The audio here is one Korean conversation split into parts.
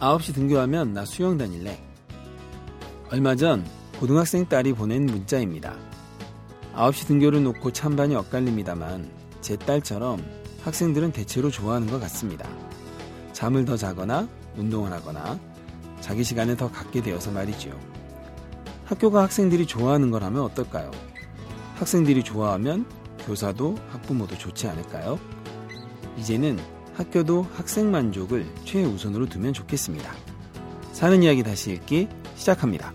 9시 등교하면 나 수영 다닐래. 얼마 전 고등학생 딸이 보낸 문자입니다. 9시 등교를 놓고 찬반이 엇갈립니다만 제 딸처럼 학생들은 대체로 좋아하는 것 같습니다. 잠을 더 자거나 운동을 하거나 자기 시간을 더 갖게 되어서 말이지요. 학교가 학생들이 좋아하는 걸 하면 어떨까요? 학생들이 좋아하면 교사도 학부모도 좋지 않을까요? 이제는 학교도 학생 만족을 최우선으로 두면 좋겠습니다. 사는 이야기 다시 읽기 시작합니다.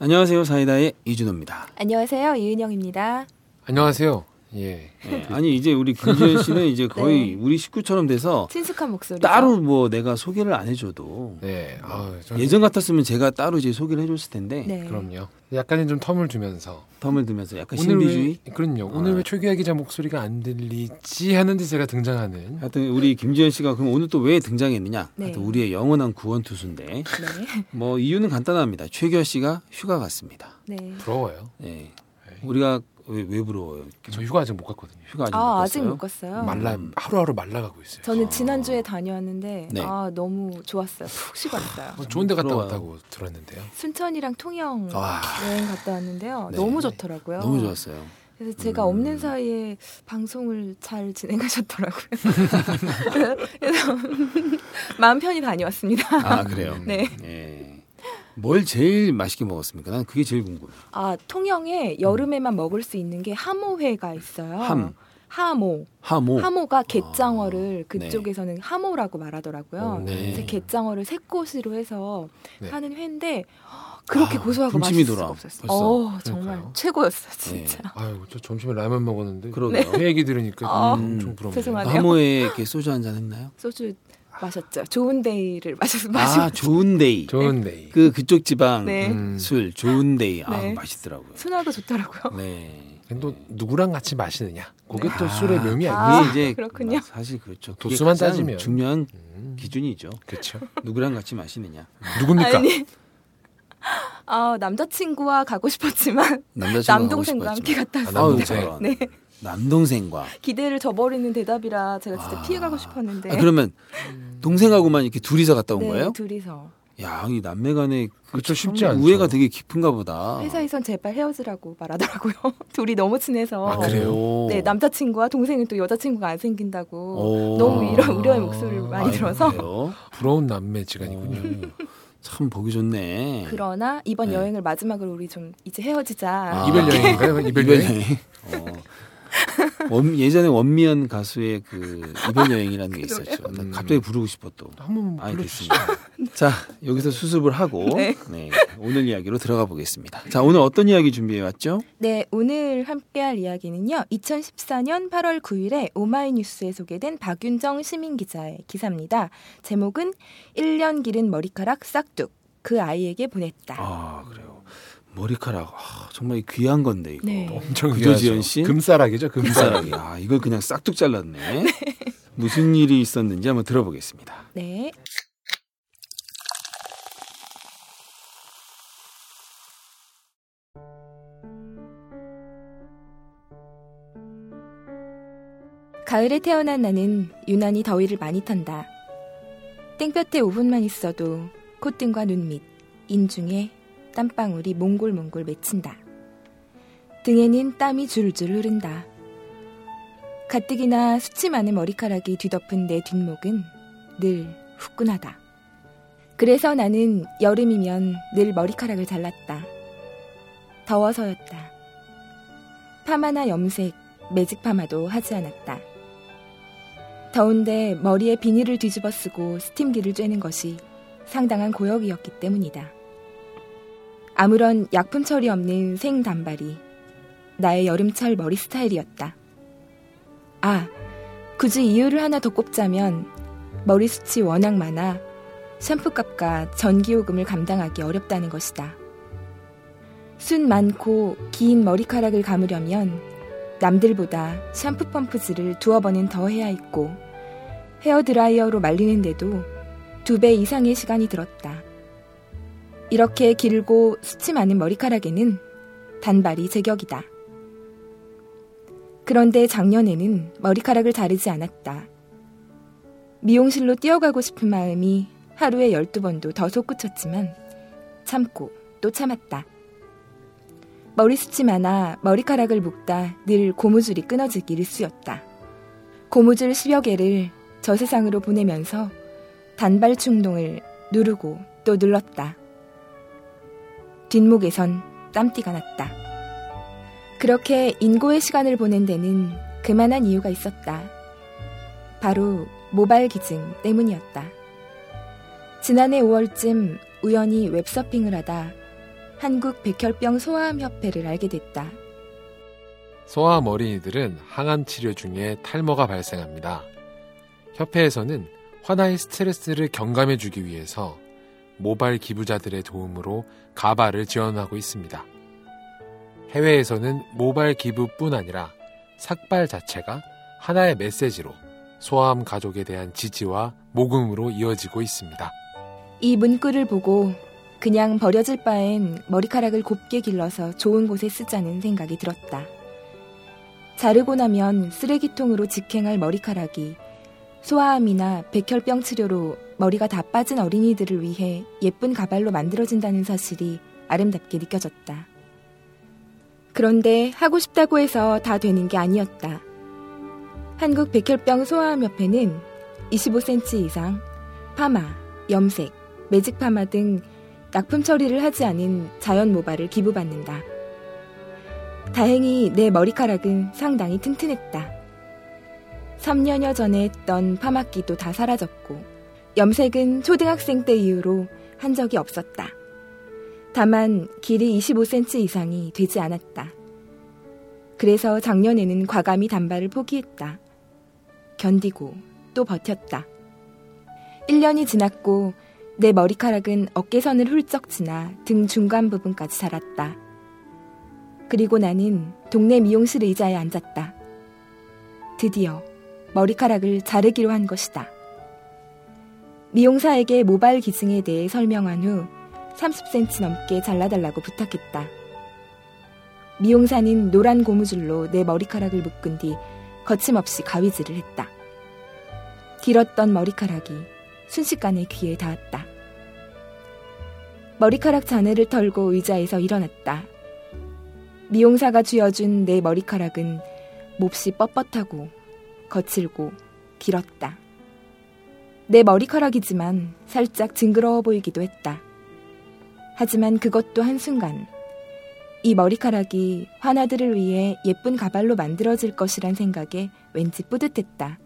안녕하세요. 사이다의 이준호입니다. 안녕하세요. 이은영입니다. 안녕하세요. 예. 네, 아니 이제 우리 김지현 씨는 이제 거의 네. 우리 식구처럼 돼서 친숙한 목소리. 따로 뭐 내가 소개를 안 해줘도 네. 아, 전 예전 같았으면 제가 따로 이제 소개를 해줬을 텐데 네. 그럼요. 약간은 좀 텀을 두면서 텀을 두면서 약간 오늘 신비주의. 왜 그럼요. 오늘 아. 왜 최규하 기자 목소리가 안 들리지 하는데 제가 등장하는 하여튼 우리 김지현 씨가 그럼 오늘 또 왜 등장했느냐? 네. 하여튼 우리의 영원한 구원 투수인데 네. 뭐 이유는 간단합니다. 최규하 씨가 휴가 갔습니다. 네. 부러워요. 네. 우리가 왜, 왜 부러워요? 저 휴가 아직 못 갔거든요. 휴가 아직 아, 못 아직 갔어요? 못 갔어요. 말라 하루하루 말라가고 있어요. 저는 아. 지난주에 다녀왔는데 네. 아, 너무 좋았어요. 푹 쉬고 왔어요. 어, 좋은 데 갔다. 왔다고 들었는데요. 순천이랑 통영 아. 여행 갔다 왔는데요. 네. 너무 좋더라고요. 너무 좋았어요. 그래서 제가 음. 없는 사이에 방송을 잘 진행하셨더라고요. 그래서 마음 편히 다녀왔습니다. 아 그래요. 네. 예. 뭘 제일 맛있게 먹었습니까? 난 그게 제일 궁금해. 아, 통영에 여름에만 먹을 수 있는 게 하모회가 있어요. 함. 하모. 하모. 하모가 갯장어를 아, 네. 그쪽에서는 하모라고 말하더라고요. 어, 네. 그래서 갯장어를 새꼬시로 해서 네. 하는 회인데 그렇게 아, 고소하고 맛있을 돌아, 수가 없었어요. 벌써. 어, 정말. 최고였어요, 진짜. 아유, 저 점심에 라면 먹었는데 그러게요. 그 얘기 들으니까 아, 엄청 부럽네요. 죄송하네요. 하모에 이렇게 소주 한 잔 했나요? 소주 마셨죠. 좋은 데이를 마셔서 마시고 아 좋은 데이. 좋은 데이. 그 그쪽 지방 네. 음. 술 좋은 데이. 아 네. 맛있더라고요. 순하고 좋더라고요. 네. 근데 또 누구랑 같이 마시느냐. 그게 또 아, 술의 묘미 그게 아니에요. 아, 이제 그렇군요. 사실 그렇죠. 도수만 따지면. 중요한 음, 기준이죠. 그렇죠. 누구랑 같이 마시느냐. 누굽니까? 아니, 아, 남자친구와 가고 싶었지만 남자친구 남동생과 함께 갔다 아, 남동생. 저런. 네. 남동생과. 기대를 저버리는 대답이라 제가 진짜 아. 피해가고 싶었는데. 아, 그러면 동생하고만 이렇게 둘이서 갔다 온 네, 거예요? 둘이서. 야, 이 남매간의 그 그쵸, 참 쉽지 않죠. 우애가 되게 깊은가 보다. 회사에선 제발 헤어지라고 말하더라고요. 둘이 너무 친해서. 아, 그래요? 오. 네, 남자친구와 동생은 또 여자친구가 안 생긴다고. 오. 너무 이런 우려의 목소리를 많이 아이, 들어서. 그래요? 부러운 남매지간이군요. 오, 참 보기 좋네. 그러나 이번 네. 여행을 마지막으로 우리 좀 이제 헤어지자. 아. 이별 여행인가요? 이별 이별 여행? 여행. 어. 원, 예전에 원미연 가수의 그 이별 여행이라는 게 있었죠. 나 음. 갑자기 부르고 싶어 또. 한번 불러주시죠. 됐습니다. 자 여기서 수습을 하고 네. 네, 오늘 이야기로 들어가 보겠습니다. 자 오늘 어떤 이야기 준비해 왔죠? 네, 오늘 함께할 이야기는요. 2014년 8월 9일에 오마이뉴스에 소개된 박윤정 시민 기자의 기사입니다. 제목은 1년 기른 머리카락 싹둑 그 아이에게 보냈다. 아 그래요. 머리카락 아, 정말 귀한 건데 이거. 네. 엄청 그죠, 귀하죠. 지연 씨? 금싸락이죠, 금싸락. 금사락이. 아 이걸 그냥 싹둑 잘랐네. 무슨 일이 있었는지 한번 들어보겠습니다. 네. 가을에 태어난 나는 유난히 더위를 많이 탄다. 땡볕에 5분만 있어도 콧등과 눈밑, 인중에 땀방울이 몽골몽골 맺힌다. 등에는 땀이 줄줄 흐른다. 가뜩이나 수치 많은 머리카락이 뒤덮은 내 뒷목은 늘 후끈하다. 그래서 나는 여름이면 늘 머리카락을 잘랐다. 더워서였다. 파마나 염색, 매직 파마도 하지 않았다. 더운데 머리에 비닐을 뒤집어 쓰고 스팀기를 쬐는 것이 상당한 고역이었기 때문이다. 아무런 약품 처리 없는 생 단발이 나의 여름철 머리 스타일이었다. 아, 굳이 이유를 하나 더 꼽자면 머리 숱이 워낙 많아 샴푸값과 전기요금을 감당하기 어렵다는 것이다. 숱 많고 긴 머리카락을 감으려면 남들보다 샴푸 펌프질을 두어 번은 더 해야 했고 헤어드라이어로 말리는데도 두 배 이상의 시간이 들었다. 이렇게 길고 수치 많은 머리카락에는 단발이 제격이다. 그런데 작년에는 머리카락을 자르지 않았다. 미용실로 뛰어가고 싶은 마음이 하루에 12번도 더 솟구쳤지만 참고 또 참았다. 머리숱이 많아 머리카락을 묶다 늘 고무줄이 끊어지기 일쑤였다. 고무줄 10여 개를 저 세상으로 보내면서 단발 충동을 누르고 또 눌렀다. 뒷목에선 땀띠가 났다. 그렇게 인고의 시간을 보낸 데는 그만한 이유가 있었다. 바로 모바일 기증 때문이었다. 지난해 5월쯤 우연히 웹서핑을 하다 한국 백혈병 소아암 협회를 알게 됐다. 소아암 어린이들은 항암 치료 중에 탈모가 발생합니다. 협회에서는 환아의 스트레스를 경감해 주기 위해서 모바일 기부자들의 도움으로 가발을 지원하고 있습니다. 해외에서는 모바일 기부뿐 아니라 삭발 자체가 하나의 메시지로 소아암 가족에 대한 지지와 모금으로 이어지고 있습니다. 이 문구를 보고 그냥 버려질 바엔 머리카락을 곱게 길러서 좋은 곳에 쓰자는 생각이 들었다. 자르고 나면 쓰레기통으로 직행할 머리카락이 소아암이나 백혈병 치료로 머리가 다 빠진 어린이들을 위해 예쁜 가발로 만들어진다는 사실이 아름답게 느껴졌다. 그런데 하고 싶다고 해서 다 되는 게 아니었다. 한국 백혈병 소아암협회는 25cm 이상, 파마, 염색, 매직 파마 등 약품 처리를 하지 않은 자연 모발을 기부받는다. 다행히 내 머리카락은 상당히 튼튼했다. 3년여 전에 했던 파마기도 다 사라졌고, 염색은 초등학생 때 이후로 한 적이 없었다. 다만 길이 25cm 이상이 되지 않았다. 그래서 작년에는 과감히 단발을 포기했다. 견디고 또 버텼다. 1년이 지났고 내 머리카락은 어깨선을 훌쩍 지나 등 중간 부분까지 자랐다. 그리고 나는 동네 미용실 의자에 앉았다. 드디어 머리카락을 자르기로 한 것이다. 미용사에게 모발 기증에 대해 설명한 후 30cm 넘게 잘라달라고 부탁했다. 미용사는 노란 고무줄로 내 머리카락을 묶은 뒤 거침없이 가위질을 했다. 길었던 머리카락이 순식간에 귀에 닿았다. 머리카락 잔해를 털고 의자에서 일어났다. 미용사가 쥐어준 내 머리카락은 몹시 뻣뻣하고 거칠고 길었다. 내 머리카락이지만 살짝 징그러워 보이기도 했다. 하지만 그것도 한순간 이 머리카락이 화나들을 위해 예쁜 가발로 만들어질 것이란 생각에 왠지 뿌듯했다.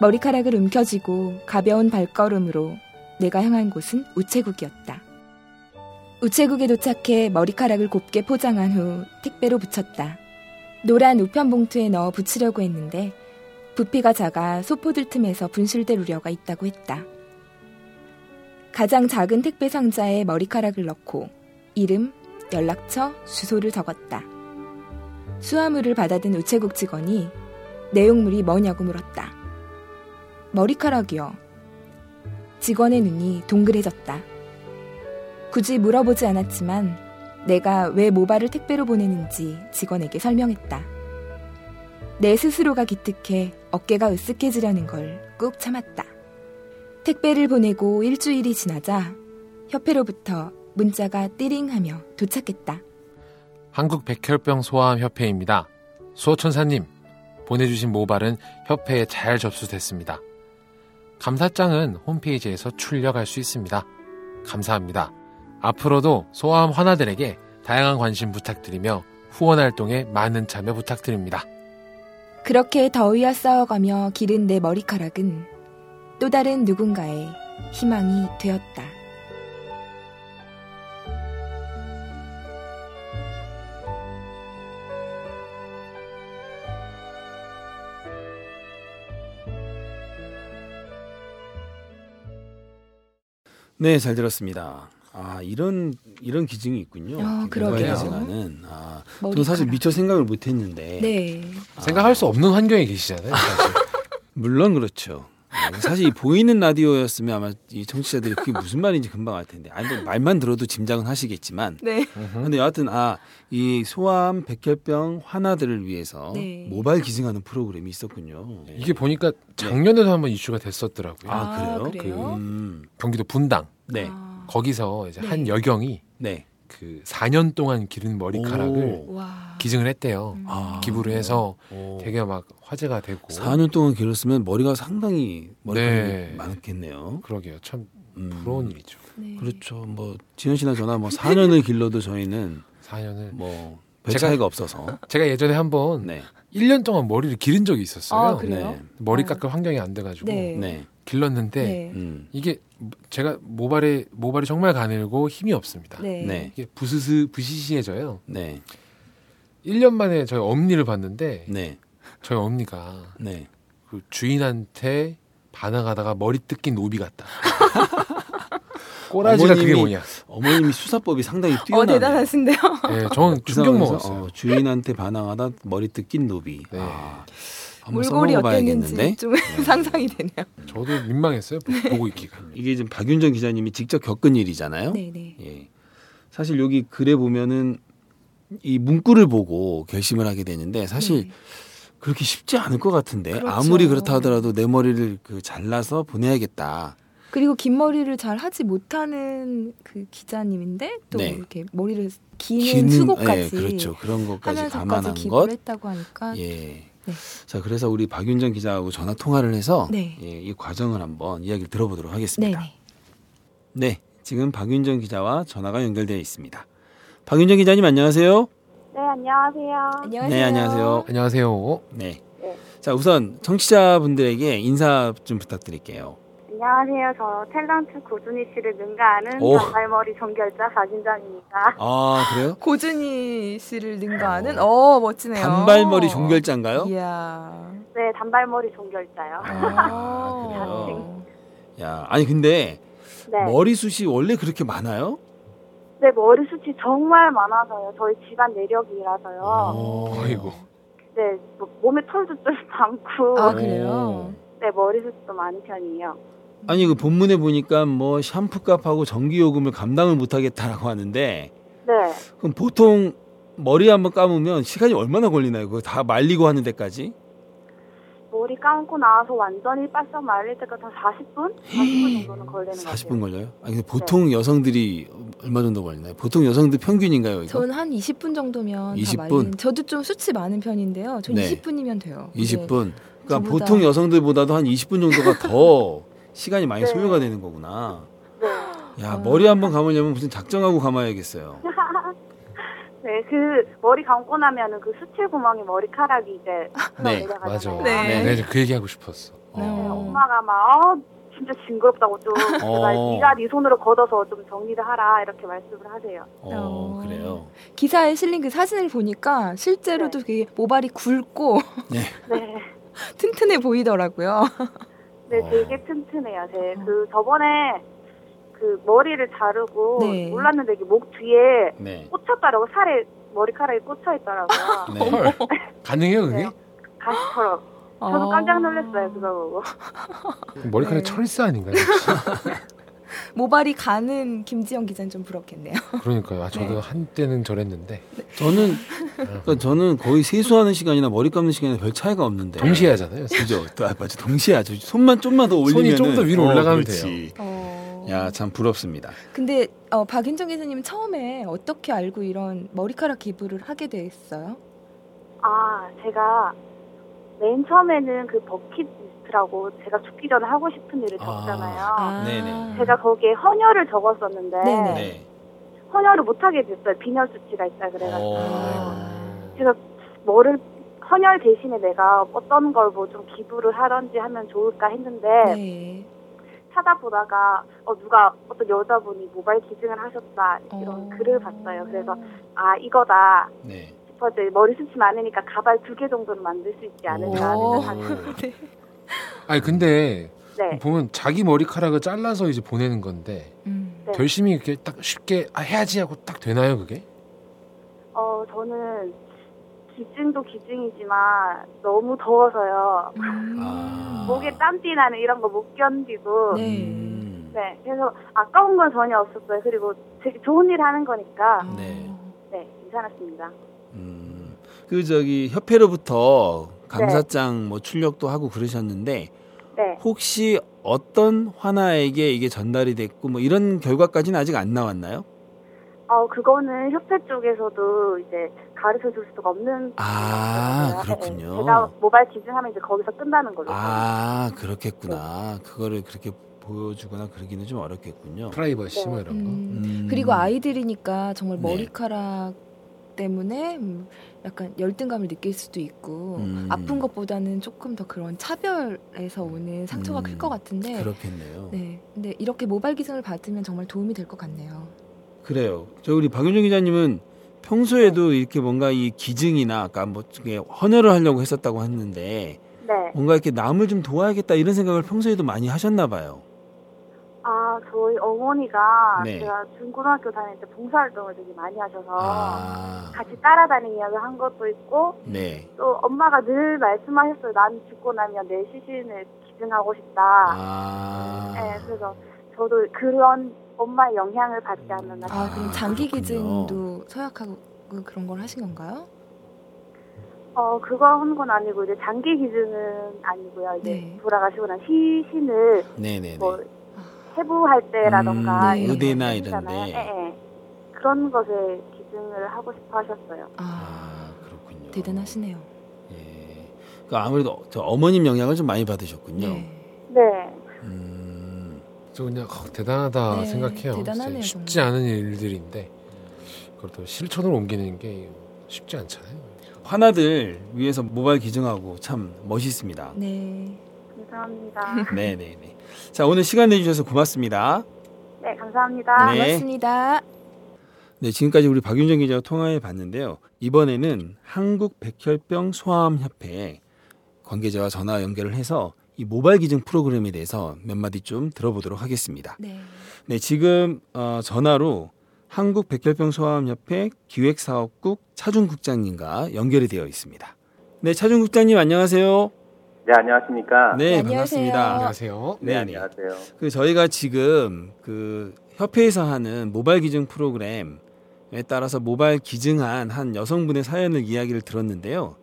머리카락을 움켜쥐고 가벼운 발걸음으로 내가 향한 곳은 우체국이었다. 우체국에 도착해 머리카락을 곱게 포장한 후 택배로 붙였다. 노란 우편 봉투에 넣어 붙이려고 했는데 부피가 작아 소포들 틈에서 분실될 우려가 있다고 했다. 가장 작은 택배 상자에 머리카락을 넣고 이름, 연락처, 주소를 적었다. 수화물을 받아든 우체국 직원이 내용물이 뭐냐고 물었다. 머리카락이요. 직원의 눈이 동그래졌다. 굳이 물어보지 않았지만 내가 왜 모발을 택배로 보내는지 직원에게 설명했다. 내 스스로가 기특해 어깨가 으쓱해지려는 걸 꾹 참았다. 택배를 보내고 일주일이 지나자 협회로부터 문자가 띠링하며 도착했다. 한국 백혈병 소아암 협회입니다. 수호천사님, 보내주신 모발은 협회에 잘 접수됐습니다. 감사장은 홈페이지에서 출력할 수 있습니다. 감사합니다. 앞으로도 소아암 환아들에게 다양한 관심 부탁드리며 후원 활동에 많은 참여 부탁드립니다. 그렇게 더위와 싸워가며 기른 내 머리카락은 또 다른 누군가의 희망이 되었다. 네, 잘 들었습니다. 아 이런 이런 기증이 있군요. 아, 그러게요. 기증하는. 아, 저 머리카락. 사실 미처 생각을 못했는데. 네. 생각할 수 없는 환경에 계시잖아요. 사실. 물론 그렇죠. 아, 사실 이 보이는 라디오였으면 아마 이 청취자들이 그게 무슨 말인지 금방 알 텐데. 아니, 뭐 말만 들어도 짐작은 하시겠지만. 네. 근데 여하튼 아, 이 소아암 백혈병 환아들을 위해서 네. 모바일 기증하는 프로그램이 있었군요. 이게 보니까 작년에도 한번 이슈가 됐었더라고요. 아, 그래요? 그래요? 음. 경기도 분당 네. 아. 거기서 이제 네. 한 여경이 네. 그 4년 동안 기른 머리카락을. 기증을 했대요. 음. 아. 기부를 해서 오. 되게 막 화제가 되고. 4년 동안 길었으면 머리가 상당히 머리카락이 네. 많았겠네요. 그러게요. 참 음. 부러운 일이죠. 네. 그렇죠. 뭐 지현 씨나 저나 뭐 4년을 길러도 저희는 4년을. 뭐별 제가- 차이가 없어서. 제가 예전에 한번 네. 1년 동안 머리를 기른 적이 있었어요. 아, 그래요? 네. 머리 어. 깎을 환경이 안 돼가지고 네. 네. 길렀는데 네. 음. 이게 제가 모발에 모발이 정말 가늘고 힘이 없습니다. 네. 네. 이게 부스스 부시시해져요. 네. 1년 만에 저희 엄니를 봤는데 네. 저희 엄니가 네. 그 주인한테 반항하다가 머리 뜯긴 노비 같다. 꼬라지가 그게 어머님이 뭐냐? 어머님이 수사법이 상당히 어 뛰어나네요. 대단하신데요. 네, 저는 그 충격 먹었어요. 어, 주인한테 반항하다 머리 뜯긴 노비. 네. 아, 몰골이. 어땠는지 좀 상상이 되네요. 저도 민망했어요. 보- 보고 있기가. 이게 지금 박윤정 기자님이 직접 겪은 일이잖아요. 네네. 예. 사실 여기 글에 보면은 이 문구를 보고 결심을 하게 되는데 사실 네. 그렇게 쉽지 않을 것 같은데 그렇죠. 아무리 그렇다 하더라도 내 머리를 그 잘라서 보내야겠다. 그리고 긴 머리를 잘 하지 못하는 그 기자님인데 또 네. 이렇게 머리를 기는 기는 수고까지 예, 그렇죠. 그런 것까지 감안한 것. 했다고 하니까 예. 네. 자, 그래서 우리 박윤정 기자하고 전화 통화를 해서 네. 예, 이 과정을 한번 이야기를 들어보도록 하겠습니다. 네네. 네, 지금 박윤정 기자와 전화가 연결되어 있습니다. 박윤정 기자님 안녕하세요. 네, 안녕하세요. 안녕하세요. 네, 안녕하세요. 안녕하세요. 네. 네. 자, 우선 청취자분들에게 인사 좀 부탁드릴게요. 안녕하세요. 저 탤런트 고준희 씨를 능가하는 오. 단발머리 종결자 박인정입니다. 아, 그래요? 고준희 씨를 능가하는 어 멋지네요. 단발머리 종결자인가요? 이야. 네, 단발머리 종결자요. 아, 아, 그래요? 야, 아니 근데 네. 머리숱이 원래 그렇게 많아요? 네, 머리숱이 정말 많아서요. 저희 집안 내력이라서요. 오. 아이고. 네, 뭐 몸에 털도 좀 많고, 아 그래요? 네, 머리숱도 많은 편이에요. 아니 그 본문에 보니까 뭐 샴푸 값하고 전기 요금을 감당을 못 하겠다라고 하는데 네, 그럼 보통 머리 한번 감으면 시간이 얼마나 걸리나요? 그거 다 말리고 하는 데까지? 머리 감고 나서 완전히 바싹 말릴 때까지 한 40분? 40분 정도는 걸리는 것 40분 같아요. 걸려요? 아니 근데 보통 여성들이 얼마 정도 걸리나요? 보통 여성들 평균인가요, 이거? 전한 20분 정도면 20다 분? 말리는. 저도 좀 수치 많은 편인데요. 전 네. 20분이면 돼요. 20분. 그러니까 저보다- 보통 여성들보다도 한 20분 정도가 더 시간이 많이 네. 소요가 되는 거구나. 네. 야, 어. 머리 한번 감으려면 무슨 작정하고 감아야겠어요. 네, 그 머리 감고 나면은 그 수칠 구멍에 머리카락이 이제 네, 맞아. 내려가잖아요. 네. 네, 그 얘기 하고 싶었어. 네. 네, 어. 엄마가 막 어, 진짜 징그럽다고 좀 제발 어. 네가 네 손으로 걷어서 좀 정리를 하라 이렇게 말씀을 하세요. 어, 어. 그래요. 기사에 실린 그 사진을 보니까 실제로도 그게 모발이 굵고 네, 튼튼해 보이더라고요. 네, 어. 되게 튼튼해요. 제 그 저번에 그 머리를 자르고 네. 몰랐는데 이게 목 뒤에 네. 꽂혔더라고 살에 머리카락이 꽂혀 있더라고요. 네. 헐. 가능해요, 그게? 네. 가시처럼. 저도 아. 깜짝 놀랐어요 그거 보고. 머리카락 네. 철새 아닌가요? 혹시? 모발이 가는 김지영 기자는 좀 부럽겠네요. 그러니까요. 아, 저도 네. 한때는 저랬는데 저는 그러니까 저는 거의 세수하는 시간이나 머리 감는 시간이나 별 차이가 없는데. 동시에 하잖아요. 그죠? 또 아, 맞아. 동시에 하죠. 손만 좀만 더 올리면 손이 좀 더 위로 올라가면 어. 야, 참 부럽습니다. 근데 어, 박윤정 기자님 처음에 어떻게 알고 이런 머리카락 기부를 하게 됐어요? 아 제가 맨 처음에는 그 버킷 리스트라고 제가 죽기 전에 하고 싶은 일을 아. 적잖아요. 네네. 제가 거기에 헌혈을 적었었는데 네네. 네. 헌혈을 못하게 됐어요. 빈혈 수치가 있다 그래가지고 어. 제가 뭐를 헌혈 대신에 내가 어떤 걸 뭐 좀 기부를 하든지 하면 좋을까 했는데 네. 찾아보다가 어, 누가 어떤 여자분이 모바일 기증을 하셨다 이런 어. 글을 봤어요. 그래서 아 이거다 네. 싶어서 머리 숱이 많으니까 가발 두 개 정도는 만들 수 있지 않을까 오. 생각하고 네. 아니 근데 네. 보면 자기 머리카락을 잘라서 이제 보내는 건데 음. 네. 결심이 이렇게 딱 쉽게 아, 해야지 하고 딱 되나요 그게? 어 저는 기증도 기증이지만 너무 더워서요. 음. 아. 목에 땀띠 나는 이런 거 못 견디고 네. 음. 네, 그래서 아까운 건 전혀 없었어요. 그리고 되게 좋은 일 하는 거니까 아. 네. 네, 괜찮았습니다. 음. 그 저기 협회로부터 감사장 뭐 출력도 하고 그러셨는데 네, 혹시 어떤 화나에게 이게 전달이 됐고 뭐 이런 결과까지는 아직 안 나왔나요? 어 그거는 협회 쪽에서도 이제 가르쳐 줄 수가 없는 아, 부분이라서요. 그렇군요. 네, 제가 모바일 기증하면 이제 거기서 끝나는 걸로. 아 그렇겠구나. 그거를 그렇게 보여주거나 그러기는 좀 어렵겠군요. 프라이버시 뭐 네. 이런 거. 음, 음. 그리고 아이들이니까 정말 네. 머리카락 때문에 음, 약간 열등감을 느낄 수도 있고 음. 아픈 것보다는 조금 더 그런 차별에서 오는 상처가 음, 클것 같은데 그렇겠네요. 네 근데 이렇게 모바일 기증을 받으면 정말 도움이 될 것 같네요. 그래요. 저 우리 박윤정 기자님은 평소에도 이렇게 뭔가 이 기증이나 아까 뭐 헌혈을 하려고 했었다고 했는데 네. 뭔가 이렇게 남을 좀 도와야겠다 이런 생각을 평소에도 많이 하셨나 봐요. 아 저희 어머니가 네. 제가 중고등학교 다닐 때 봉사활동을 되게 많이 하셔서 아, 같이 따라다니면서 한 것도 있고 네. 또 엄마가 늘 말씀하셨어요. 난 죽고 나면 내 시신을 기증하고 싶다. 아, 네, 그래서 저도 그런 엄마의 영향을 받지 않았나. 아, 그럼 아, 장기 그렇군요. 기증도 서약하고 그런 걸 하신 건가요? 어, 그거 한 건 아니고, 이제 장기 기증은 아니고요. 이제 네. 돌아가시고 난 시신을 네네네. 뭐 해부할 때라던가 음, 이런 의대나 거 이런데. 예, 예. 그런 것에 기증을 하고 싶어 하셨어요. 아, 아, 그렇군요. 대단하시네요. 예. 그 아무래도 저 어머님 영향을 좀 많이 받으셨군요. 네. 네. 음, 저 그냥 어, 대단하다 네, 생각해요. 대단하네요, 쉽지 정말. 않은 일들인데 그걸 또 실천으로 옮기는 게 쉽지 않잖아요. 화나들 위해서 모바일 기증하고 참 멋있습니다. 네. 감사합니다. 네 네 네. 자 오늘 시간 내 주셔서 고맙습니다. 네, 감사합니다. 네. 고맙습니다. 네, 지금까지 우리 박윤정 기자와 통화해 봤는데요. 이번에는 한국 백혈병 소아암 협회 관계자와 전화 연결을 해서 이 모바일 기증 프로그램에 대해서 몇 마디 좀 들어보도록 하겠습니다. 네. 네, 지금 어, 전화로 한국 백혈병 소아암 협회 기획사업국 차준 국장님과 연결이 되어 있습니다. 네, 차준 국장님 안녕하세요. 네, 안녕하십니까? 네, 안녕하세요. 반갑습니다. 안녕하세요. 네, 네. 안녕하세요. 그 저희가 지금 그 협회에서 하는 모바일 기증 프로그램에 따라서 모바일 기증한 한 여성분의 사연을 이야기를 들었는데요.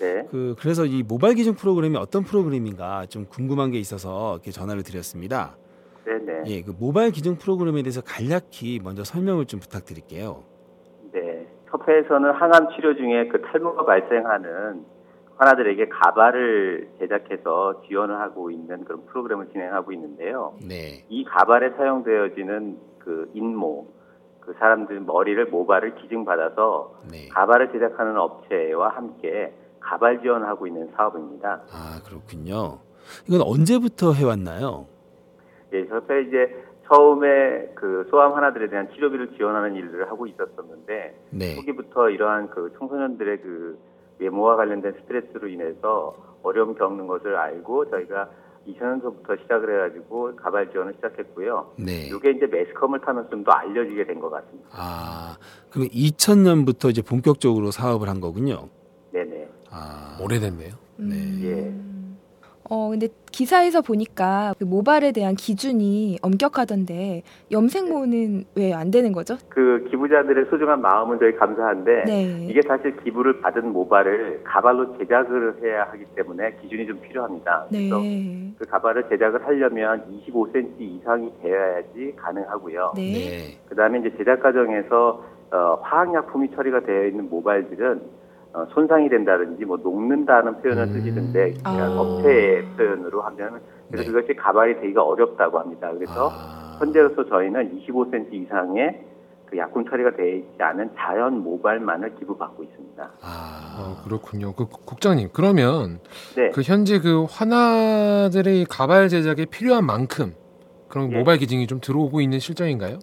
네. 그 그래서 이 모바일 기증 프로그램이 어떤 프로그램인가 좀 궁금한 게 있어서 이렇게 전화를 드렸습니다. 네네. 예, 그 모바일 기증 프로그램에 대해서 간략히 먼저 설명을 좀 부탁드릴게요. 네. 협회에서는 항암 치료 중에 그 탈모가 발생하는 환자들에게 가발을 제작해서 지원을 하고 있는 그런 프로그램을 진행하고 있는데요. 네. 이 가발에 사용되어지는 그 인모, 그 사람들 머리를 모발을 기증받아서 네. 가발을 제작하는 업체와 함께 가발 지원하고 있는 사업입니다. 아, 그렇군요. 이건 언제부터 해왔나요? 예, 협회 이제 처음에 그 소아암 환자들에 대한 치료비를 지원하는 일들을 하고 있었었는데 네. 초기부터 이러한 그 청소년들의 그 외모와 관련된 스트레스로 인해서 어려움 겪는 것을 알고 저희가 2000년도부터 시작을 해가지고 가발 지원을 시작했고요. 네. 이게 이제 매스컴을 타면서 좀 더 알려지게 된 것 같습니다. 아, 그럼 2000년부터 이제 본격적으로 사업을 한 거군요. 네네. 아, 오래됐네요. 네. 음. 어, 근데 기사에서 보니까 그 모발에 대한 기준이 엄격하던데 염색모는 왜 안 되는 거죠? 그 기부자들의 소중한 마음은 저희 감사한데 네. 이게 사실 기부를 받은 모발을 가발로 제작을 해야 하기 때문에 기준이 좀 필요합니다. 그래서 네. 그 가발을 제작을 하려면 25cm 이상이 되어야지 가능하고요. 네. 네. 그다음에 이제 제작 과정에서 어, 화학약품이 처리가 되어 있는 모발들은 어, 손상이 된다든지 뭐 녹는다는 표현을 음. 쓰시던데 아. 그냥 업체의 표현으로 하면 그래서 네. 그것이 가발이 되기가 어렵다고 합니다. 그래서 아, 현재로서 저희는 25cm 이상의 그 약품 처리가 되어 있지 않은 자연 모발만을 기부받고 있습니다. 아, 어, 그렇군요. 그 국- 국장님 그러면 네, 그 현재 그 환아들의 가발 제작에 필요한 만큼 그런 예. 모바일 기증이 좀 들어오고 있는 실정인가요?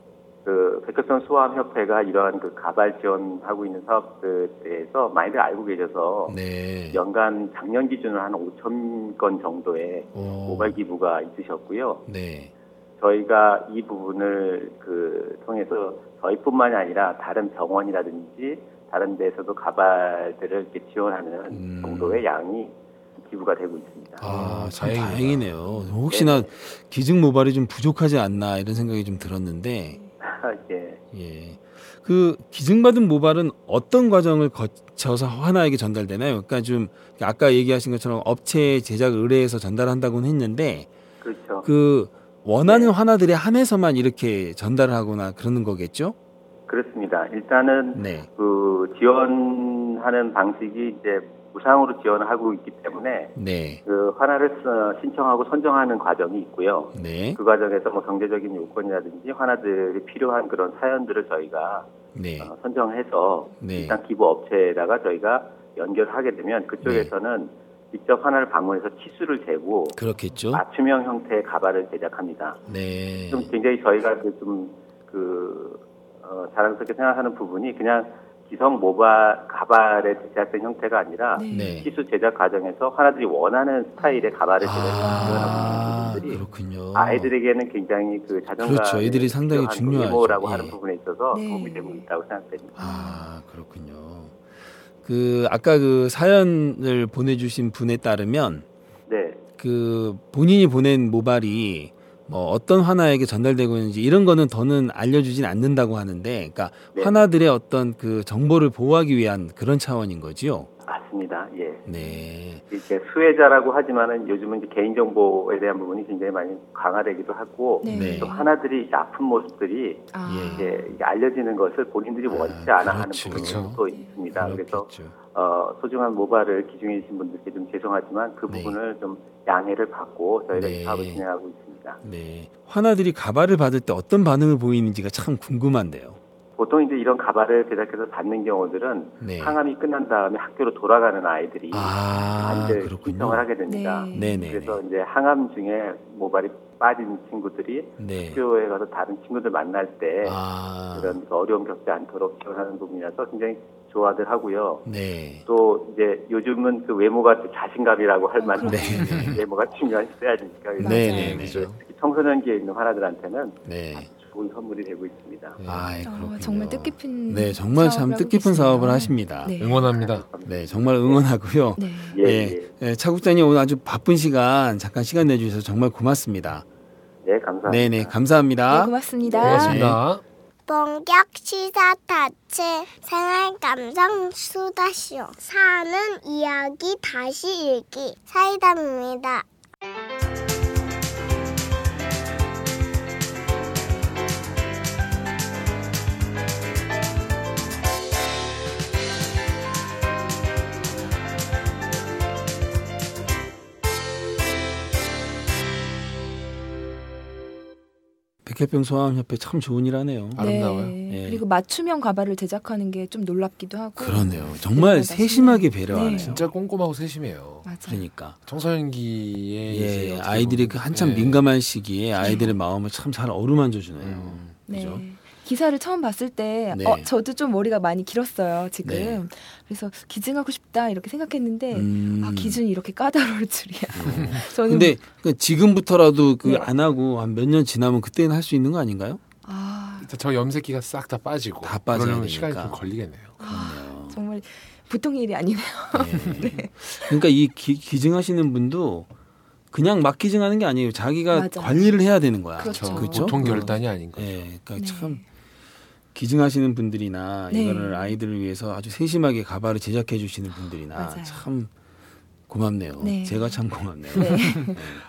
그 백혈병 소아암 협회가 이러한 그 가발 지원하고 있는 사업들에 대해서 많이들 알고 계셔서 네. 연간 작년 기준으로 한 5천 건 정도의 오, 모바일 기부가 있으셨고요. 네. 저희가 이 부분을 그 통해서 저희뿐만이 아니라 다른 병원이라든지 다른 데서도 가발들을 이렇게 지원하는 음. 정도의 양이 기부가 되고 있습니다. 아, 아, 참 다행이다. 다행이네요. 혹시나 네. 기증 모발이 좀 부족하지 않나 이런 생각이 좀 들었는데, 예. 예. 그 기증받은 모발은 어떤 과정을 거쳐서 환아에게 전달되나요? 그러니까 좀 아까 얘기하신 것처럼 업체 제작 의뢰해서 전달한다고는 했는데 그렇죠. 그 원하는 환아들에 한해서만 이렇게 전달을 하거나 그러는 거겠죠? 그렇습니다. 일단은 네. 그 지원하는 방식이 이제 무상으로 지원을 하고 있기 때문에 네. 그 환화를 써- 신청하고 선정하는 과정이 있고요. 네. 그 과정에서 뭐 경제적인 요건이라든지 환화들이 필요한 그런 사연들을 저희가 네. 어, 선정해서 네. 일단 기부 업체에다가 저희가 연결하게 되면 그쪽에서는 직접 환화를 방문해서 치수를 재고 그렇겠죠? 맞춤형 형태의 가발을 제작합니다. 네. 좀 굉장히 저희가 좀 그 어, 자랑스럽게 생각하는 부분이 그냥 기성 모발 가발에 제작된 형태가 아니라 네. 네. 치수 제작 과정에서 하나들이 원하는 스타일의 가발을 제작하는 아, 그렇군요. 아이들에게는 굉장히 그 자존감 그렇죠. 애들이 상당히 중요하죠. 모라고 예. 하는 부분에 있어서 네. 도움이 되고 있다고 생각됩니다. 아, 그렇군요. 그 아까 그 사연을 보내주신 분에 따르면 네, 그 본인이 보낸 모발이 뭐 어떤 화나에게 전달되고 있는지 이런 거는 더는 알려주진 않는다고 하는데, 그러니까 네. 화나들의 어떤 그 정보를 보호하기 위한 그런 차원인 거지요. 맞습니다. 예. 네, 이렇게 수혜자라고 하지만은 요즘은 이제 개인정보에 대한 부분이 굉장히 많이 강화되기도 하고 네. 네. 또 하나들이 이제 아픈 모습들이 아. 예. 이제 알려지는 것을 본인들이 원치 아, 않아 하는 그렇죠. 부분이 그렇죠. 또 있습니다. 그래서 그렇겠죠. 어, 소중한 모발을 기증해 주신 분들께 좀 죄송하지만 그 네. 부분을 좀 양해를 받고 저희가 네. 이 사업을 진행하고 있습니다. 네, 화나들이 가발을 받을 때 어떤 반응을 보이는지가 참 궁금한데요. 보통 이제 이런 가발을 제작해서 받는 경우들은 네. 항암이 끝난 다음에 학교로 돌아가는 아이들이 아, 그렇군요. 신청을 하게 됩니다. 네. 네네. 그래서 이제 항암 중에 모발이 빠진 친구들이 네. 학교에 가서 다른 친구들 만날 때 아, 그런 그 어려움 겪지 않도록 지원하는 부분이라서 굉장히 좋아들 하고요. 네. 또 이제 요즘은 그 외모가 또 자신감이라고 할 어, 만한 네. 외모가 중요한 시대 아닙니까? 그래서 네. 네, 네. 그죠. 특히 청소년기에 있는 화나들한테는 네. 좋은 선물이 되고 있습니다. 아, 어, 그렇군요. 정말 뜻깊은 네, 정말 참 뜻깊은. 사업을 하십니다. 네. 응원합니다. 네, 정말 응원하고요. 네. 예, 예, 예. 예, 차 국장님 오늘 아주 바쁜 시간 잠깐 시간 내주셔서 정말 고맙습니다. 네, 감사합니다. 네, 네, 감사합니다. 네, 고맙습니다. 고맙습니다. 본격 시사 타치 생활 감성 수다쇼 사는 이야기 다시 읽기 사이다입니다. 백혈병 소아암협회 참 좋은 일 하네요. 아름다워요. 네. 예. 그리고 맞춤형 가발을 제작하는 게 좀 놀랍기도 하고. 그러네요. 정말 대단하다 세심하게. 배려하네요. 네. 진짜 꼼꼼하고 세심해요. 맞아요. 그러니까. 청소년기에 이제 예, 아이들이 그 한참 예. 민감한 시기에 아이들의 마음을 참 잘 어루만져 주네요. 음. 네. 그죠? 기사를 처음 봤을 때, 네. 어, 저도 좀 머리가 많이 길었어요, 지금. 네. 그래서 기증하고 싶다, 이렇게 생각했는데, 음. 아, 기준이 이렇게 까다로울 줄이야. 저는. 근데 그 지금부터라도 그 네. 안 하고 한 몇 년 지나면 그때는 할 수 있는 거 아닌가요? 아, 저 염색기가 싹 다 빠지고 다 빠져야. 시간이 좀 걸리겠네요. 그렇네요. 정말 보통 일이 아니네요. 네. 그러니까 이 기, 기증하시는 분도 그냥 막 기증하는 게 아니에요. 자기가 맞아요. 관리를 해야 되는 거야. 그렇죠. 그렇죠? 보통 어. 결단이 아닌 거죠. 예, 그러니까 네. 참 기증하시는 분들이나 네. 이거를 아이들을 위해서 아주 세심하게 가발을 제작해 주시는 분들이나 맞아요. 참 고맙네요. 네. 제가 참 고맙네요. 네.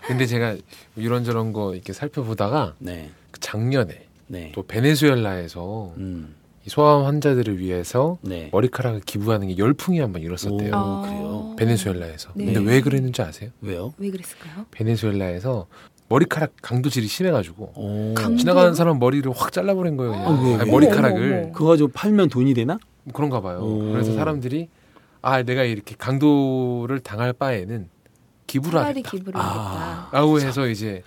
근데 제가 이런저런 거 이렇게 살펴보다가 네, 그 작년에 네. 또 베네수엘라에서 음, 이 소아암 환자들을 위해서 네. 머리카락을 기부하는 게 열풍이 한번 일었었대요. 오, 아. 그래요? 베네수엘라에서. 네. 근데 왜 그랬는지 아세요? 왜요? 왜 그랬을까요? 베네수엘라에서 머리카락 강도질이 심해가지고 오, 강- 지나가는 사람 머리를 확 잘라버린 거예요. 그냥. 아, 왜, 아니, 왜? 머리카락을. 그거 가지고 팔면 돈이 되나? 그런가 봐요. 오. 그래서 사람들이 아 내가 이렇게 강도를 당할 바에는 기부를 하겠다. 기부를 아. 하겠다. 라고 해서 이제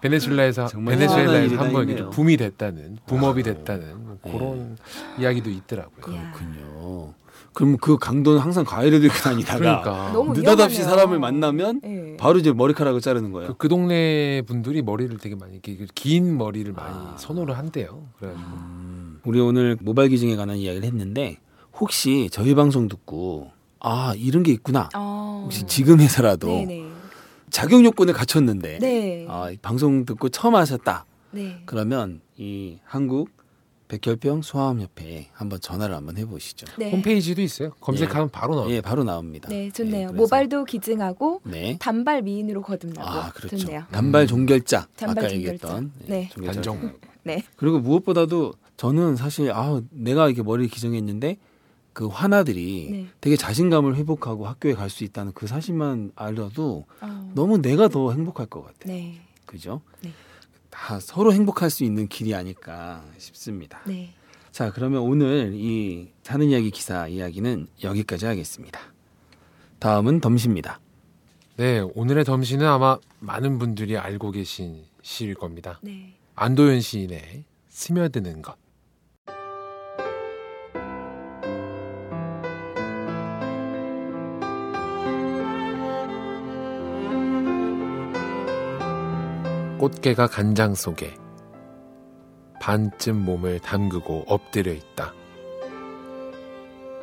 베네수엘라에서 베네수엘라에서 한번 이렇게 있네요. 붐이 됐다는 붐업이 아. 됐다는 뭐 네. 그런 이야기도 있더라고요. 이야. 그렇군요. 그럼 그 강도는 항상 과일을 들고 다니다가 그러니까 느닷없이. 사람을 만나면 네. 바로 이제 머리카락을 자르는 거예요. 그, 그 동네 분들이 머리를 되게 많이 이렇게 긴 머리를 많이 아. 선호를 한대요. 그래가지고 음, 우리 오늘 모발 기증에 관한 이야기를 했는데 혹시 저희 방송 듣고 아 이런 게 있구나. 어. 혹시 지금에서라도 네네. 자격 요건을 갖췄는데 네. 아, 방송 듣고 처음 하셨다. 네. 그러면 이 한국 백혈병 소아암협회에 한번 전화를 한번 해보시죠. 네. 홈페이지도 있어요. 검색하면 바로 나와요. 예, 바로 나옵니다. 네, 좋네요. 그래서- 모발도 기증하고 네. 단발 미인으로 거듭나고 아, 그렇죠. 좋네요. 단발 종결자 단발 아까 종결자. 얘기했던 네. 종결자. 단정. 네. 그리고 무엇보다도 저는 사실 아 내가 이렇게 머리를 기증했는데 그 화나들이 네. 되게 자신감을 회복하고 학교에 갈 수 있다는 그 사실만 알아도 어, 너무 내가 더 행복할 것 같아요. 네. 그죠? 네. 다 서로 행복할 수 있는 길이 아닐까 싶습니다. 네. 자, 그러면 오늘 이 사는 이야기 기사 이야기는 여기까지 하겠습니다. 다음은 덤시입니다. 네, 오늘의 덤시는 아마 많은 분들이 알고 계신 시일 겁니다. 네. 안도현 시인의 스며드는 것. 꽃게가 간장 속에 반쯤 몸을 담그고 엎드려 있다.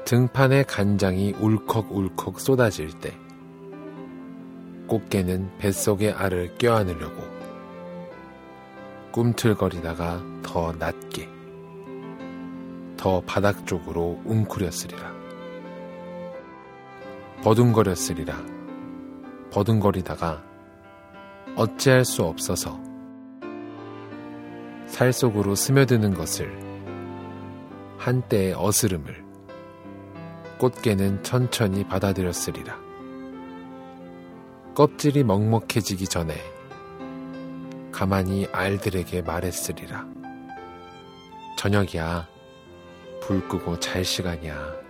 등판에 간장이 울컥울컥 쏟아질 때 꽃게는 뱃속의 알을 껴안으려고 꿈틀거리다가 더 낮게 더 바닥 쪽으로 웅크렸으리라 버둥거렸으리라 버둥거리다가 어찌할 수 없어서 살 속으로 스며드는 것을 한때의 어스름을 꽃게는 천천히 받아들였으리라 껍질이 먹먹해지기 전에 가만히 알들에게 말했으리라. 저녁이야. 불 끄고 잘 시간이야.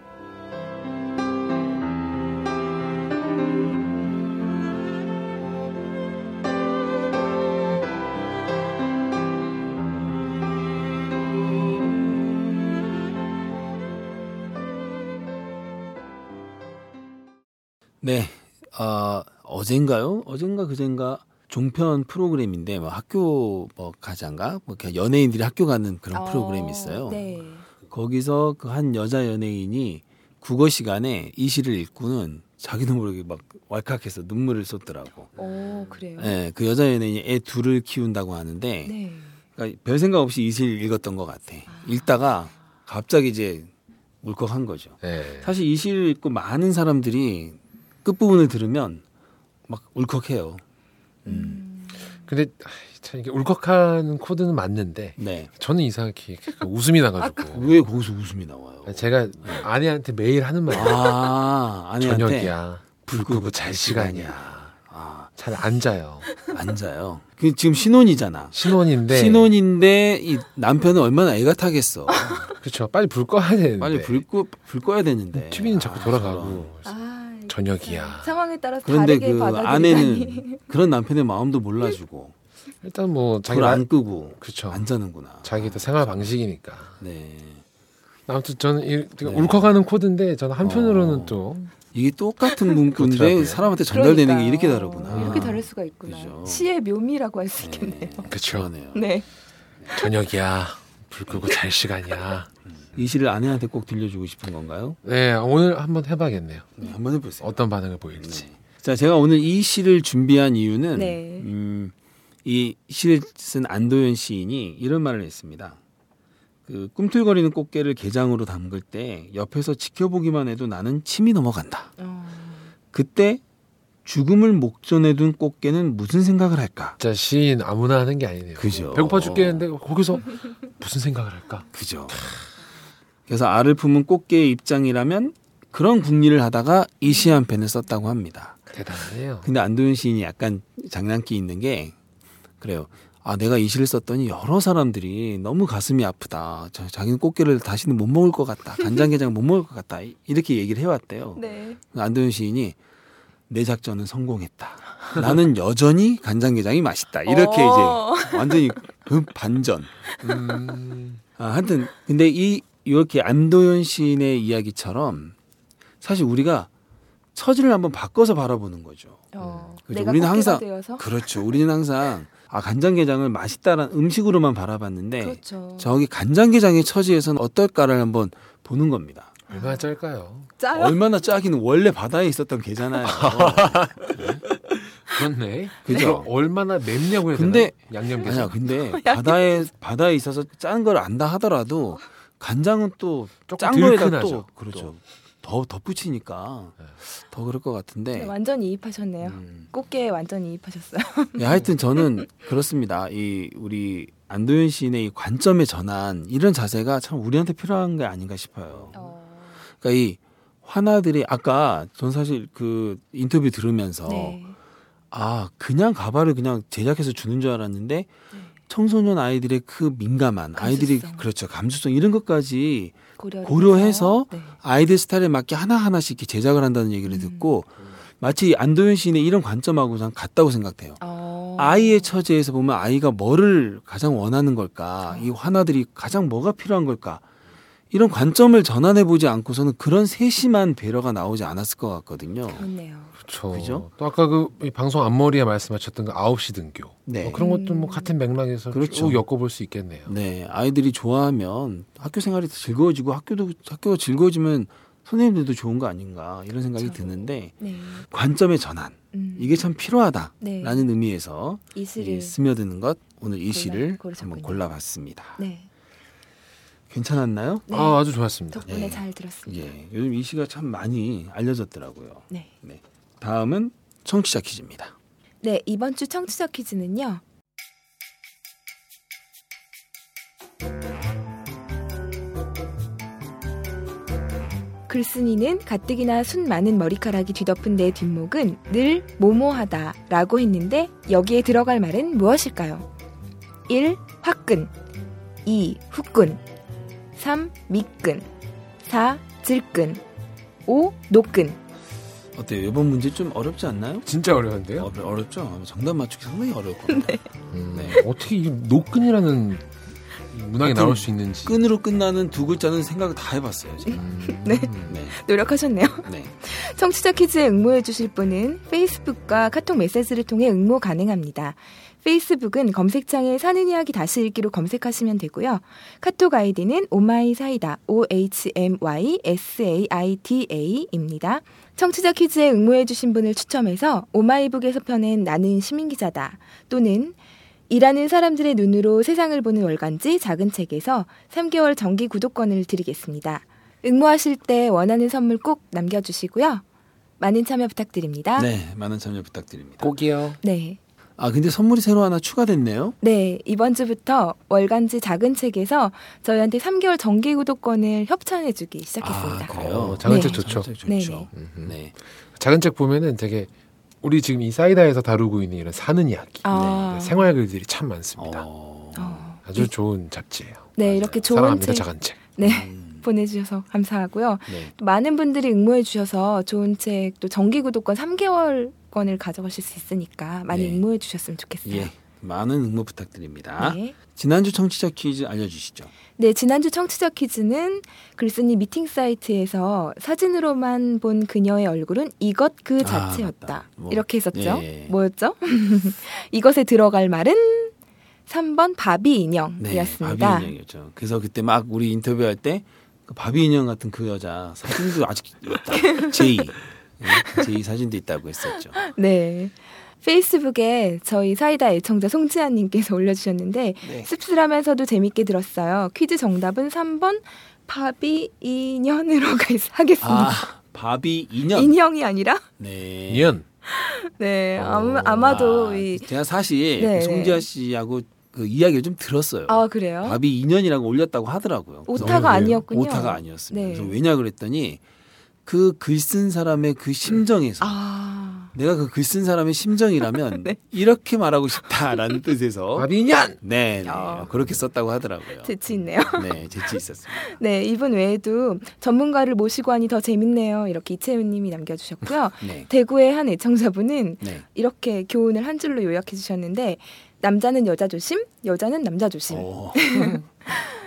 네, 어, 어젠가요? 어젠가 그젠가 종편 프로그램인데 뭐 학교 뭐 가장가 뭐 그냥 연예인들이 학교 가는 그런 어, 프로그램이 있어요. 네. 거기서 그 한 여자 연예인이 국어 시간에 이 시를 읽고는 자기도 모르게 막 왈칵해서 눈물을 쏟더라고. 오, 그래요. 네, 그 여자 연예인이 애 둘을 키운다고 하는데 네. 그러니까 별 생각 없이 이 시를 읽었던 것 같아. 읽다가 갑자기 이제 울컥한 거죠. 네. 사실 이 시를 읽고 많은 사람들이 끝부분을 들으면 막 울컥해요. 음. 근데 아이, 참 이게 울컥하는 코드는 맞는데 네. 저는 이상하게 그 웃음이 나가지고 왜 거기서 웃음이 나와요? 제가 아내한테 매일 하는 말이에요. 아, 아내한테 저녁이야. 불 끄고 잘 시간이야. 아, 잘 앉아요. 앉아요. 그 지금 신혼이잖아. 신혼인데 신혼인데 이 남편은 얼마나 애가 타겠어. 그렇죠. 빨리 불 꺼야 되는데 빨리 불, 꺼, 불 꺼야 되는데. TV는 자꾸 아, 돌아가고 아, 저녁이야. 상황에 따라서 그런데 다르게 그 받아들이다니. 아내는 그런 남편의 마음도 몰라주고 일단 뭐 자기 안 끄고 그렇죠. 안 자는구나. 자기도 생활 방식이니까. 네. 아무튼 저는 이 되게 네. 울컥하는 코드인데 저는 한편으로는 어. 또 이게 똑같은 문구인데. 사람한테 전달되는 게 그러니까요. 이렇게 다르구나. 이렇게 다를 수가 있구나. 그죠. 시의 묘미라고 할 수 있겠네요. 그쵸. 그러네요. 네. 저녁이야. 불 끄고 잘 시간이야. 이 시를 아내한테 꼭 들려주고 싶은 건가요? 네, 오늘 한번 해봐야겠네요. 네, 한번 해보세요. 어떤 반응을 보일지. 네. 자, 제가 오늘 이 시를 준비한 이유는 네. 음, 이 시를 쓴 안도현 시인이 이런 말을 했습니다. 그 꿈틀거리는 꽃게를 게장으로 담글 때 옆에서 지켜보기만 해도 나는 침이 넘어간다. 어, 그때 죽음을 목전에 둔 꽃게는 무슨 생각을 할까? 진짜 시인 아무나 하는 게 아니네요. 그죠. 배고파 죽겠는데 거기서 무슨 생각을 할까? 그죠. 그래서 알을 품은 꽃게의 입장이라면 그런 궁리를 하다가 이 시 한 편을 썼다고 합니다. 대단하네요. 근데 안도현 시인이 약간 장난기 있는 게 그래요. 아 내가 이 시를 썼더니 여러 사람들이 너무 가슴이 아프다. 자, 자기는 꽃게를 다시는 못 먹을 것 같다. 간장게장 못 먹을 것 같다. 이- 이렇게 얘기를 해왔대요. 네. 안도현 시인이 내 작전은 성공했다. 나는 여전히 간장게장이 맛있다. 이렇게 어. 이제 완전히 그 반전. 음, 아, 하여튼 근데 이 이렇게 안도현 시인의 이야기처럼 사실 우리가 처지를 한번 바꿔서 바라보는 거죠. 어, 그죠. 내가 우리는 항상 되어서 그렇죠. 우리는 항상 아 간장게장을 맛있다라는 음식으로만 바라봤는데 그렇죠. 저기 간장게장의 처지에서는 어떨까를 한번 보는 겁니다. 얼마나 짤까요? 짜요? 얼마나 짜기는 원래 바다에 있었던 개잖아요. 그렇네. 그죠? 그럼 얼마나 맵냐고 해야 근데- 되나? 양념게장. 아니야, 근데 바다에 바다에 있어서 짠 걸 안다 하더라도 간장은 또 조금 짠 거에다. 또 그렇죠. 더 덧붙이니까 네. 더 그럴 것 같은데. 네, 완전 이입하셨네요. 음. 꽃게에 완전 이입하셨어요. 예, 하여튼 저는 그렇습니다. 이 우리 안도현 시인의 이 관점의 전환 이런 자세가 참 우리한테 필요한 게 아닌가 싶어요. 그러니까 이 화나들이 아까 전 사실 그 인터뷰 들으면서 네. 아 그냥 가발을 그냥 제작해서 주는 줄 알았는데 네. 청소년 아이들의 그 민감한 아이들이 감수성. 그렇죠 감수성 이런 것까지 고려해서 해서, 네. 아이들 스타일에 맞게 하나 하나씩 이렇게 제작을 한다는 얘기를 음. 듣고 마치 안도현 시인의 이런 관점하고 전 같다고 생각해요. 어. 아이의 처지에서 보면 아이가 뭐를 가장 원하는 걸까? 이 화나들이 가장 뭐가 필요한 걸까? 이런 관점을 전환해 보지 않고서는 그런 세심한 배려가 나오지 않았을 것 같거든요. 그렇네요. 그렇죠. 그죠? 또 아까 그이 방송 앞머리에 말씀하셨던 그 9시 등교. 네. 뭐 그런 것도 뭐 음. 같은 맥락에서 그렇죠. 쭉 엮어볼 수 있겠네요. 네, 아이들이 좋아하면 학교 생활이 더 즐거워지고 학교도 학교가 즐거워지면 선생님들도 좋은 거 아닌가 이런 생각이 그렇죠. 드는데 네. 관점의 전환 음. 이게 참 필요하다라는 네. 의미에서 이 시를 이 스며드는 것 오늘 이 골라- 시를. 한번 골라봤습니다. 네. 괜찮았나요? 네. 아, 아주 좋았습니다. 덕분에 네. 잘 들었습니다. 예, 요즘 이 시가 참 많이 알려졌더라고요. 네. 다음은 청취자 퀴즈입니다. 네, 이번 주 청취자 퀴즈는요. 글쓴이는 가뜩이나 순 많은 머리카락이 뒤덮은 내 뒷목은 늘 모모하다 라고 했는데 여기에 들어갈 말은 무엇일까요? 1. 화끈 2. 후끈 3. 미끈 4. 질끈 5. 노끈 어때요? 이번 문제 좀 어렵지 않나요? 진짜 어려운데요? 어, 어렵죠. 정답 맞추기 상당히 어려울 겁니다. 음, 네. 어떻게 이 노끈이라는 문항이 하여튼 나올 수 있는지. 끈으로 끝나는 두 글자는 생각을 다 해봤어요. 제가. 음, 네. 네, 노력하셨네요. 네. 청취자 퀴즈에 응모해 주실 분은 페이스북과 카톡 메시지를 통해 응모 가능합니다. 페이스북은 검색창에 사는 이야기 다시 읽기로 검색하시면 되고요. 카톡 아이디는 오마이사이다 O-H-M-Y-S-A-I-D-A입니다. 청취자 퀴즈에 응모해 주신 분을 추첨해서 오마이북에서 펴낸 나는 시민기자다 또는 일하는 사람들의 눈으로 세상을 보는 월간지 작은 책에서 3개월 정기 구독권을 드리겠습니다. 응모하실 때 원하는 선물 꼭 남겨주시고요. 많은 참여 부탁드립니다. 네, 많은 참여 부탁드립니다. 꼭이요. 네. 아, 근데 선물이 새로 하나 추가됐네요. 네, 이번 주부터 월간지 작은 책에서 저희한테 3개월 정기 구독권을 협찬해주기 시작했습니다. 아, 그래요? 어, 작은 네. 책 좋죠. 작은 책 네, 좋죠. 음흠. 네. 작은 책 보면은 되게 우리 지금 이 사이다에서 다루고 있는 이런 사는 이야기, 아. 네, 생활 글들이 참 많습니다. 어, 어, 아주 좋은 잡지예요. 네, 이렇게 좋은 사랑합니다, 책 작은 책. 네, 음, 보내주셔서 감사하고요. 네. 또 많은 분들이 응모해 주셔서 좋은 책 또 정기 구독권 3개월 권을 가져가실 수 있으니까 많이 네. 응모해 주셨으면 좋겠어요. 예. 많은 응모 부탁드립니다. 네. 지난주 청취자 퀴즈 알려주시죠. 네, 지난주 청취자 퀴즈는 글쓴이 미팅 사이트에서 사진으로만 본 그녀의 얼굴은 이것 그 아, 자체였다. 맞다. 뭐, 이렇게 했었죠. 예. 뭐였죠? 이것에 들어갈 말은 3번 바비 네, 인형이었습니다. 바비 인형이었죠. 그래서 그때 막 우리 인터뷰할 때그 바비 인형 같은 그 여자 사진도 아직. 제이. 네, 제이 사진도 있다고 했었죠. 네. 페이스북에 저희 사이다 애청자 송지아님께서 올려주셨는데 네. 씁쓸하면서도 재밌게 들었어요. 퀴즈 정답은 3번 바비 인형으로 가- 하겠습니다. 아, 바비 인형. 인형이 아니라 네. 이연. 네 어, 아마, 아마도 아, 이 제가 사실 네, 그 송지아 씨하고 그 이야기를 좀 들었어요. 아 그래요? 바비 인연이라고 올렸다고 하더라고요. 오타가? 아니었군요. 오타가 아니었습니다. 네. 그래서 왜냐 그랬더니 그 글 쓴 사람의 그 심정에서 아 내가 그 글 쓴 사람의 심정이라면 네. 이렇게 말하고 싶다라는 뜻에서 바비년. 네, 네 어. 그렇게 썼다고 하더라고요. 재치 있네요. 네, 재치 있었습니다. 네 이분 외에도 전문가를 모시고 하니 더 재밌네요. 이렇게 이채훈님이 남겨주셨고요. 네, 대구의 한 애청자분은 네. 이렇게 교훈을 한 줄로 요약해 주셨는데 남자는 여자 조심, 여자는 남자 조심.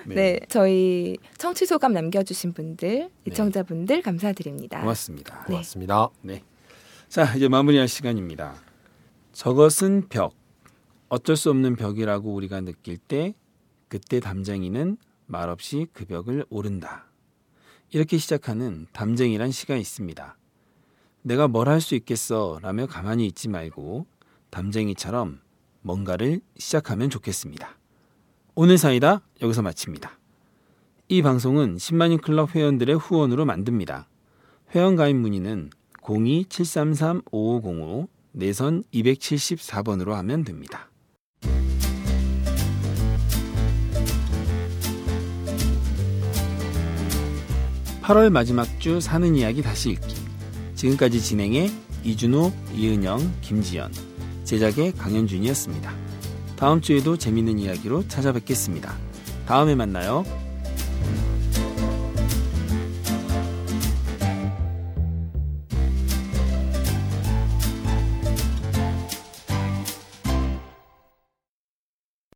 오. 네. 저희 청취 소감 남겨주신 분들, 애청자분들 감사드립니다. 고맙습니다. 네. 고맙습니다. 네. 자, 이제 마무리할 시간입니다. 저것은 벽. 어쩔 수 없는 벽이라고 우리가 느낄 때 그때 담쟁이는 말없이 그 벽을 오른다. 이렇게 시작하는 담쟁이란 시가 있습니다. 내가 뭘 할 수 있겠어 라며 가만히 있지 말고 담쟁이처럼 뭔가를 시작하면 좋겠습니다. 오늘 사이다 여기서 마칩니다. 이 방송은 10만인 클럽 회원들의 후원으로 만듭니다. 회원 가입 문의는 02-733-5505 내선 274번으로 하면 됩니다. 8월 마지막 주 사는 이야기 다시 읽기. 지금까지 진행해 이준호, 이은영, 김지연, 제작의 강현준이었습니다. 다음 주에도 재밌는 이야기로 찾아뵙겠습니다. 다음에 만나요.